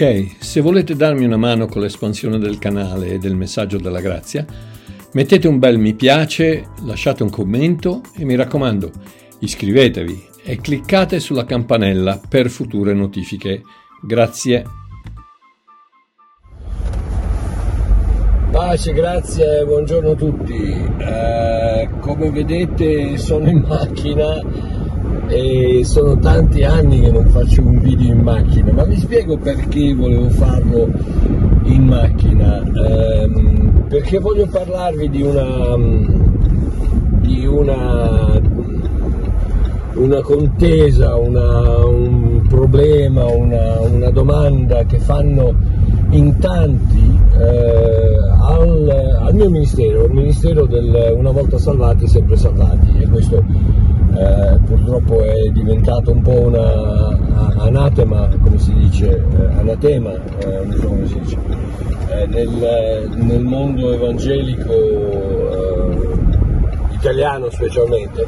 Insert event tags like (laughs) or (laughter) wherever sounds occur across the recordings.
Ok, se volete darmi una mano con l'espansione del canale e del messaggio della grazia, mettete un bel mi piace, lasciate un commento e mi raccomando, iscrivetevi e cliccate sulla campanella per future notifiche. Grazie. Pace, grazie, buongiorno a tutti. Eh, come vedete sono in macchina e sono tanti anni che non faccio un video in macchina, ma vi spiego perché volevo farlo in macchina. Eh, perché voglio parlarvi di una, di una, una contesa, una, un problema, una, una domanda che fanno in tanti eh, al, al, mio ministero, il ministero del una volta salvati sempre salvati e questo eh, purtroppo è diventato un po' una anatema, come si dice, eh, anatema, eh, so come si dice, eh, nel, nel, mondo evangelico eh, italiano specialmente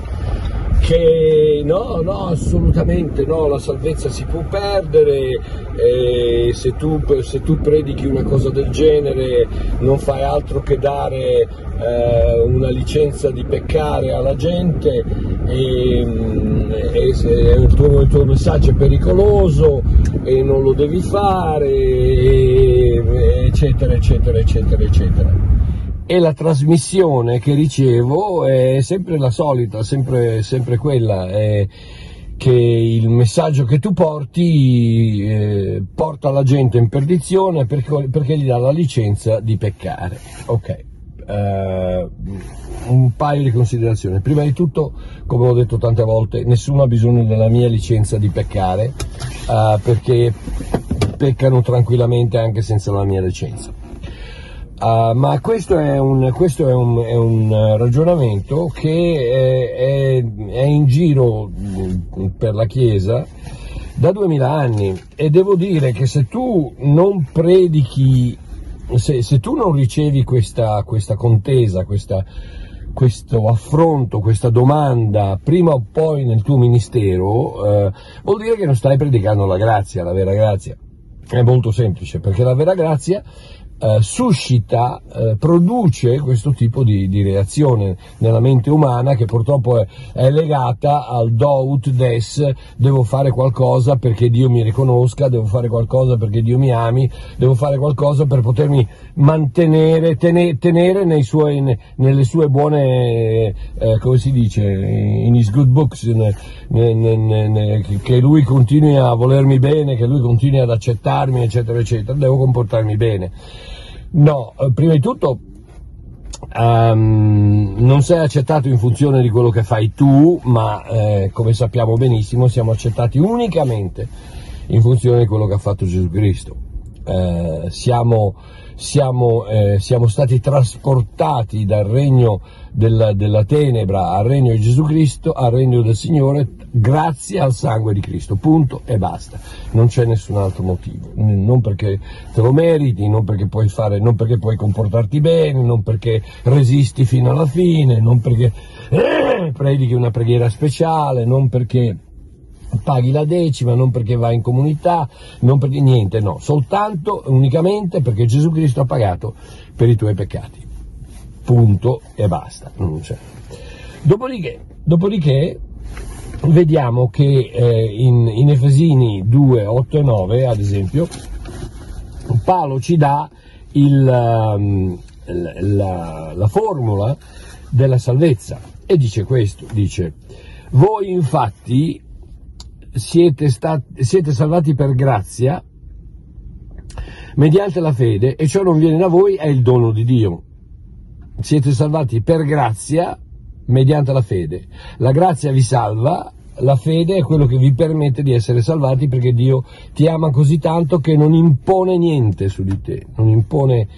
che no, no, assolutamente no, la salvezza si può perdere, e se, tu, se tu predichi una cosa del genere non fai altro che dare eh, una licenza di peccare alla gente e, e il, tuo, il, tuo, messaggio è pericoloso e non lo devi fare, e, eccetera, eccetera, eccetera, eccetera e la trasmissione che ricevo è sempre la solita, sempre, sempre quella, è che il messaggio che tu porti eh, porta la gente in perdizione perché, perché, gli dà la licenza di peccare. Ok, uh, un paio di considerazioni. Prima di tutto, come ho detto tante volte, nessuno ha bisogno della mia licenza di peccare uh, perché peccano tranquillamente anche senza la mia licenza. Uh, ma questo è un, questo è un, è un ragionamento che è, è, in giro per la Chiesa da duemila anni e devo dire che se tu non predichi, se, se tu non ricevi questa, questa contesa, questa, questo affronto, questa domanda prima o poi nel tuo ministero, eh, vuol dire che non stai predicando la grazia, la vera grazia. È molto semplice, perché la vera grazia eh, suscita, eh, produce questo tipo di, di, reazione nella mente umana che purtroppo è, è, legata al do ut des, devo fare qualcosa perché Dio mi riconosca, devo fare qualcosa perché Dio mi ami, devo fare qualcosa per potermi mantenere, tenere, tenere suoi, nelle sue buone, eh, come si dice, in his good books, ne, ne, ne, che lui continui a volermi bene, che lui continui ad accettarmi, eccetera, eccetera, devo comportarmi bene. No, eh, prima di tutto um, non sei accettato in funzione di quello che fai tu, ma eh, come sappiamo benissimo siamo accettati unicamente in funzione di quello che ha fatto Gesù Cristo. Eh, siamo, siamo, eh, siamo, stati trasportati dal regno della, della, tenebra al regno di Gesù Cristo, al regno del Signore, grazie al sangue di Cristo, punto e basta, non c'è nessun altro motivo, non perché te lo meriti, non perché puoi fare, non perché puoi comportarti bene, non perché resisti fino alla fine, non perché eh, predichi una preghiera speciale, non perché paghi la decima, non perché vai in comunità, non perché niente, no, soltanto, unicamente perché Gesù Cristo ha pagato per i tuoi peccati. Punto e basta. Dopodiché, dopodiché vediamo che eh, in, in, Efesini 2, 8 e 9, ad esempio, Paolo ci dà il, um, la, la formula della salvezza e dice questo, dice, voi infatti siete, stati, siete salvati per grazia mediante la fede e ciò non viene da voi, è il dono di Dio. Siete salvati per grazia mediante la fede. La grazia vi salva, la fede è quello che vi permette di essere salvati perché Dio ti ama così tanto che non impone niente su di te, non impone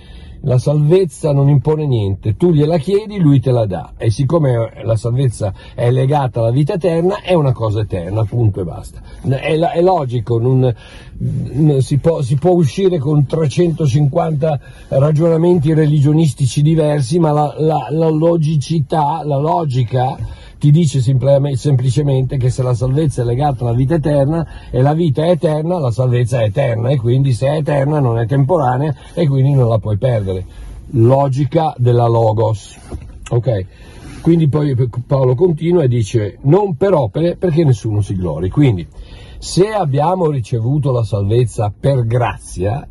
la salvezza non impone niente, tu gliela chiedi, lui te la dà e siccome la salvezza è legata alla vita eterna è una cosa eterna, punto e basta. È, è logico, non, si, può, si, può, uscire con 350 ragionamenti religionistici diversi, ma la, la, la logicità, la logica ti dice semplicemente che se la salvezza è legata alla vita eterna e la vita è eterna, la salvezza è eterna e quindi se è eterna non è temporanea e quindi non la puoi perdere. Logica della Logos. Ok? Quindi poi Paolo continua e dice non per opere perché nessuno si glori. Quindi se abbiamo ricevuto la salvezza per grazia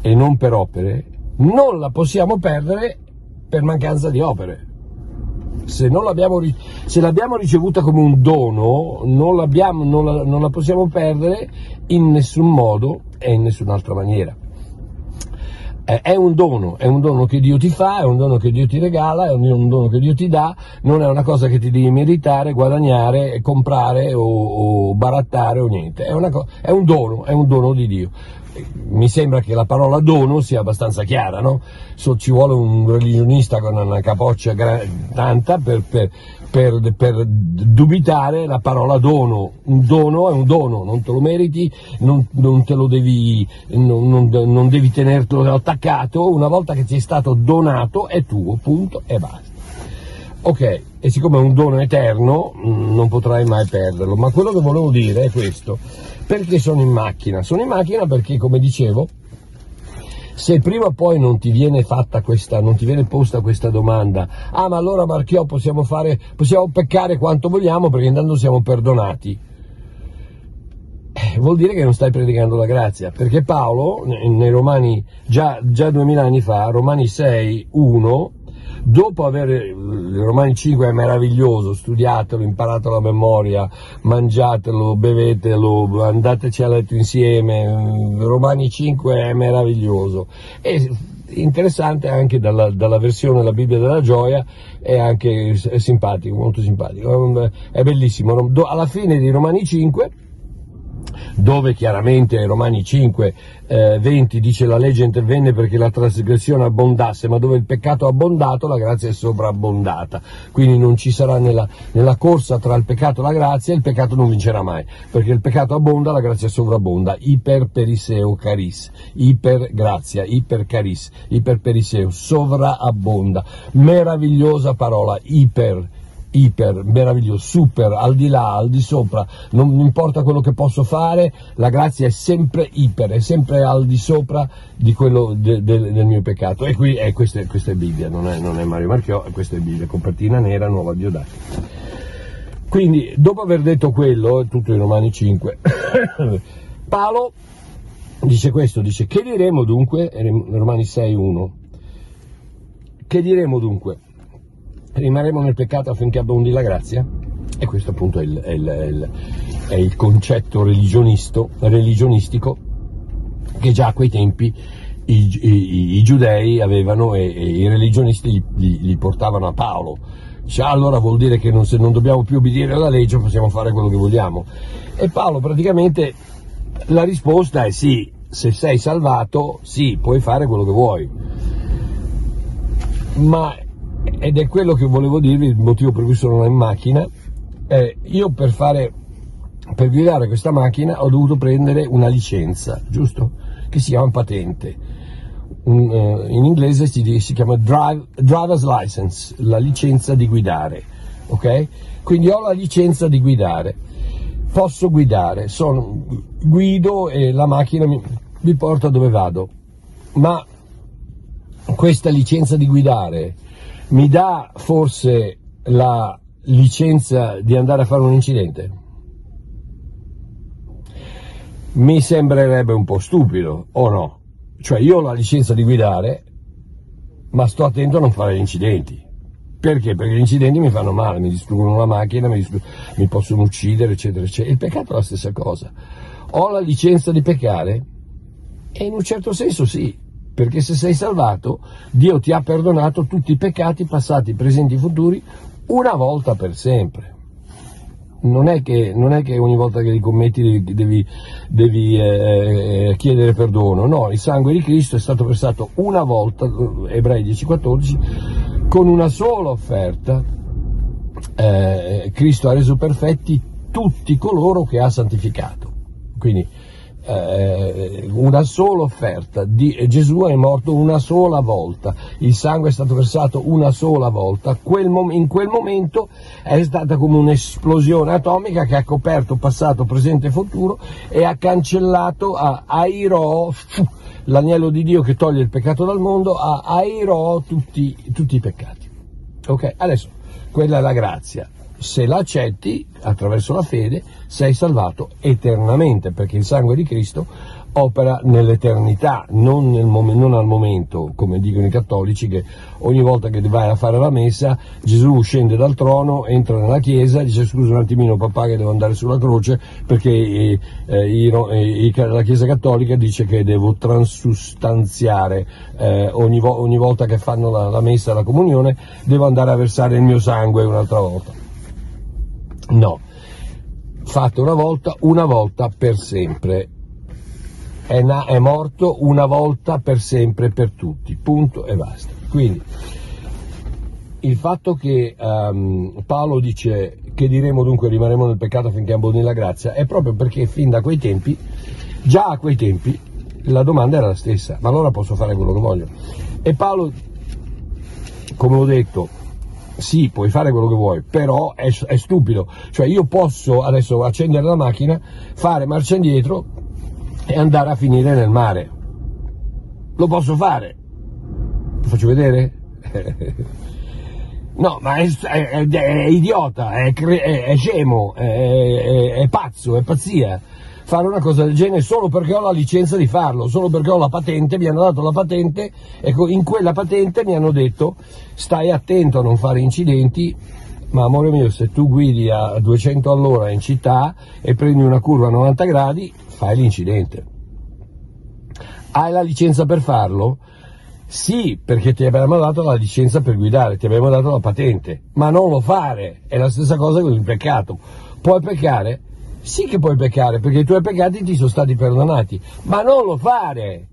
e non per opere, non la possiamo perdere per mancanza di opere. Se, l'abbiamo, se l'abbiamo ricevuta come un dono, non, non, la, non la possiamo perdere in nessun modo e in nessun'altra maniera è un dono, è un dono che Dio ti fa, è un dono che Dio ti regala, è un dono che Dio ti dà, non è una cosa che ti devi meritare, guadagnare, comprare o, o barattare o niente, è, co- è, un dono, è un dono di Dio. Mi sembra che la parola dono sia abbastanza chiara, no? So, ci vuole un religionista con una capoccia gra- tanta per, per per, per, dubitare la parola dono. Un dono è un dono, non te lo meriti, non, non te lo devi, non, non, non devi tenertelo attaccato, una volta che ti è stato donato è tuo, punto e basta. Ok, e siccome è un dono eterno mm, non potrai mai perderlo, ma quello che volevo dire è questo, perché sono in macchina? Sono in macchina perché, come dicevo, se prima o poi non ti viene fatta questa, non ti viene posta questa domanda, ah ma allora Marchiò possiamo fare, possiamo peccare quanto vogliamo perché intanto siamo perdonati. Eh, vuol dire che non stai predicando la grazia, perché Paolo, nei Romani, già, già 2000 anni fa, Romani 6, 1, dopo aver, il Romani 5 è meraviglioso, studiatelo, imparatelo a memoria, mangiatelo, bevetelo, andateci a letto insieme, Romani 5 è meraviglioso. E interessante anche dalla, dalla, versione della Bibbia della gioia, è anche è simpatico, molto simpatico, è bellissimo. Alla fine di Romani 5 dove chiaramente Romani 5, eh, 20 dice la legge intervenne perché la trasgressione abbondasse, ma dove il peccato ha abbondato la grazia è sovrabbondata, quindi non ci sarà nella, nella corsa tra il peccato e la grazia, il peccato non vincerà mai, perché il peccato abbonda, la grazia sovrabbonda, iper periseo caris, iper grazia, iper caris, iper periseo, sovrabbonda, meravigliosa parola, iper iper, meraviglioso, super, al di là, al di sopra, non importa quello che posso fare, la grazia è sempre iper, è sempre al di sopra di quello de, de, del mio peccato. E qui eh, questa, è, questa, è, Bibbia, non è, non è Mario Marchiò, questa è Bibbia, copertina nera, nuova Diodati. Quindi, dopo aver detto quello, tutto in Romani 5, (coughs) Paolo dice questo, dice che diremo dunque, Romani 6, 1, che diremo dunque? Rimarremo nel peccato affinché abbondi la grazia? E questo appunto è il, è il, è il, è il concetto religionistico che già a quei tempi i, i, i giudei avevano e, e, i religionisti li, li, portavano a Paolo. Dice, ah, allora vuol dire che non, se non dobbiamo più obbedire alla legge possiamo fare quello che vogliamo. E Paolo praticamente la risposta è sì, se sei salvato, sì, puoi fare quello che vuoi. Ma ed è quello che volevo dirvi, il motivo per cui sono in macchina. Eh, io per fare, per guidare questa macchina ho dovuto prendere una licenza, giusto? Che si chiama patente. Un, uh, in inglese si, si chiama drive, driver's license, la licenza di guidare, ok? Quindi ho la licenza di guidare, posso guidare, sono, guido e la macchina mi, mi porta dove vado, ma questa licenza di guidare mi dà forse la licenza di andare a fare un incidente? Mi sembrerebbe un po' stupido, o no? Cioè io ho la licenza di guidare, ma sto attento a non fare gli incidenti. Perché? Perché gli incidenti mi fanno male, mi distruggono la macchina, mi, mi possono uccidere, eccetera, eccetera. Il peccato è la stessa cosa. Ho la licenza di peccare? E in un certo senso sì, perché se sei salvato, Dio ti ha perdonato tutti i peccati passati, presenti e futuri, una volta per sempre. Non è che, non è che ogni volta che li commetti devi, devi eh, chiedere perdono, no, il sangue di Cristo è stato versato una volta, Ebrei 10-14, con una sola offerta, eh, Cristo ha reso perfetti tutti coloro che ha santificato. Quindi eh, una sola offerta, di, Gesù è morto una sola volta, il sangue è stato versato una sola volta, quel mom- in quel momento è stata come un'esplosione atomica che ha coperto passato, presente e futuro e ha cancellato, ha airò, l'agnello di Dio che toglie il peccato dal mondo, ha airò tutti, tutti i peccati. Ok, adesso quella è la grazia, se l'accetti attraverso la fede sei salvato eternamente perché il sangue di Cristo opera nell'eternità, non, nel mom- non, al momento, come dicono i cattolici, che ogni volta che vai a fare la messa Gesù scende dal trono, entra nella chiesa, dice scusa un attimino papà che devo andare sulla croce perché eh, eh, la chiesa cattolica dice che devo transustanziare eh, ogni, vo- ogni, volta che fanno la, la messa, la comunione, devo andare a versare il mio sangue un'altra volta. No, fatto una volta, una volta per sempre. È, na- è morto una volta per sempre per tutti, punto e basta. Quindi il fatto che um, Paolo dice che diremo dunque rimarremo nel peccato finché abboni la grazia è proprio perché fin da quei tempi, già a quei tempi, la domanda era la stessa, ma allora posso fare quello che voglio. E Paolo, come ho detto, sì, puoi fare quello che vuoi, però è, è, stupido. Cioè io posso adesso accendere la macchina, fare marcia indietro e andare a finire nel mare. Lo posso fare. Lo faccio vedere? (laughs) no, ma è, è, è idiota, è, scemo, è pazzo, è pazzia fare una cosa del genere solo perché ho la licenza di farlo, solo perché ho la patente, mi hanno dato la patente, ecco, in quella patente mi hanno detto stai attento a non fare incidenti, ma amore mio, se tu guidi a 200 all'ora in città e prendi una curva a 90 gradi, fai l'incidente. Hai la licenza per farlo? Sì, perché ti abbiamo dato la licenza per guidare, ti abbiamo dato la patente, ma non lo fare, è la stessa cosa con il peccato. Puoi peccare? Sì che puoi peccare, perché i tuoi peccati ti sono stati perdonati, ma non lo fare,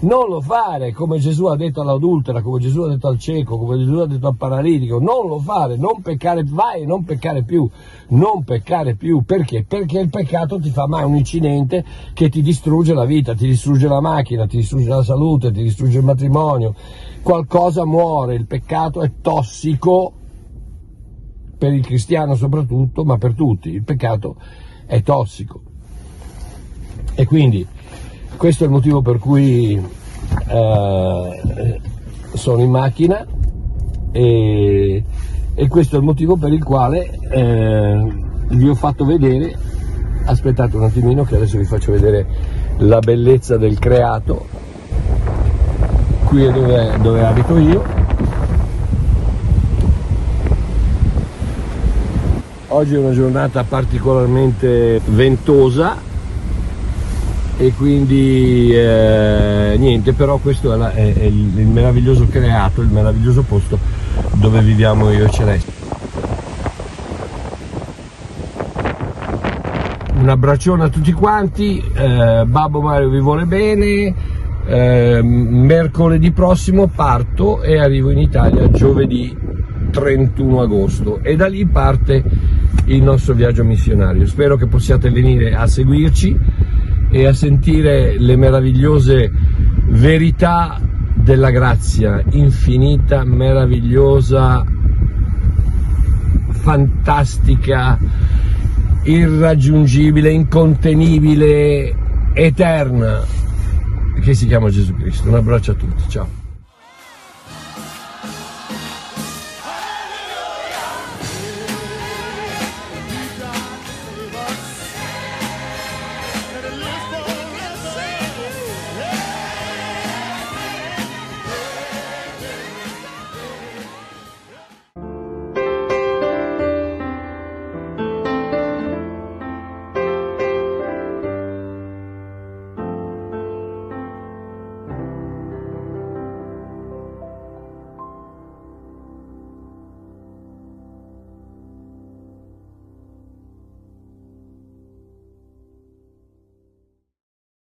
non lo fare come Gesù ha detto all'adultera, come Gesù ha detto al cieco, come Gesù ha detto al paralitico, non lo fare, non peccare, vai non peccare più, non peccare più, perché? Perché il peccato ti fa mai un incidente che ti distrugge la vita, ti distrugge la macchina, ti distrugge la salute, ti distrugge il matrimonio, qualcosa muore, il peccato è tossico per il cristiano soprattutto, ma per tutti, il peccato è tossico. E quindi questo è il motivo per cui eh, sono in macchina e, e, questo è il motivo per il quale eh, vi ho fatto vedere, aspettate un attimino che adesso vi faccio vedere la bellezza del creato, qui è dove, dove abito io, Oggi è una giornata particolarmente ventosa e quindi eh, niente, però questo è, la, è, è il, meraviglioso creato, il meraviglioso posto dove viviamo io e Celeste. Un abbraccione a tutti quanti, eh, Babbo Mario vi vuole bene, eh, mercoledì prossimo parto e arrivo in Italia giovedì 31 agosto e da lì parte il nostro viaggio missionario. Spero che possiate venire a seguirci e a sentire le meravigliose verità della grazia infinita, meravigliosa, fantastica, irraggiungibile, incontenibile, eterna, che si chiama Gesù Cristo. Un abbraccio a tutti, ciao.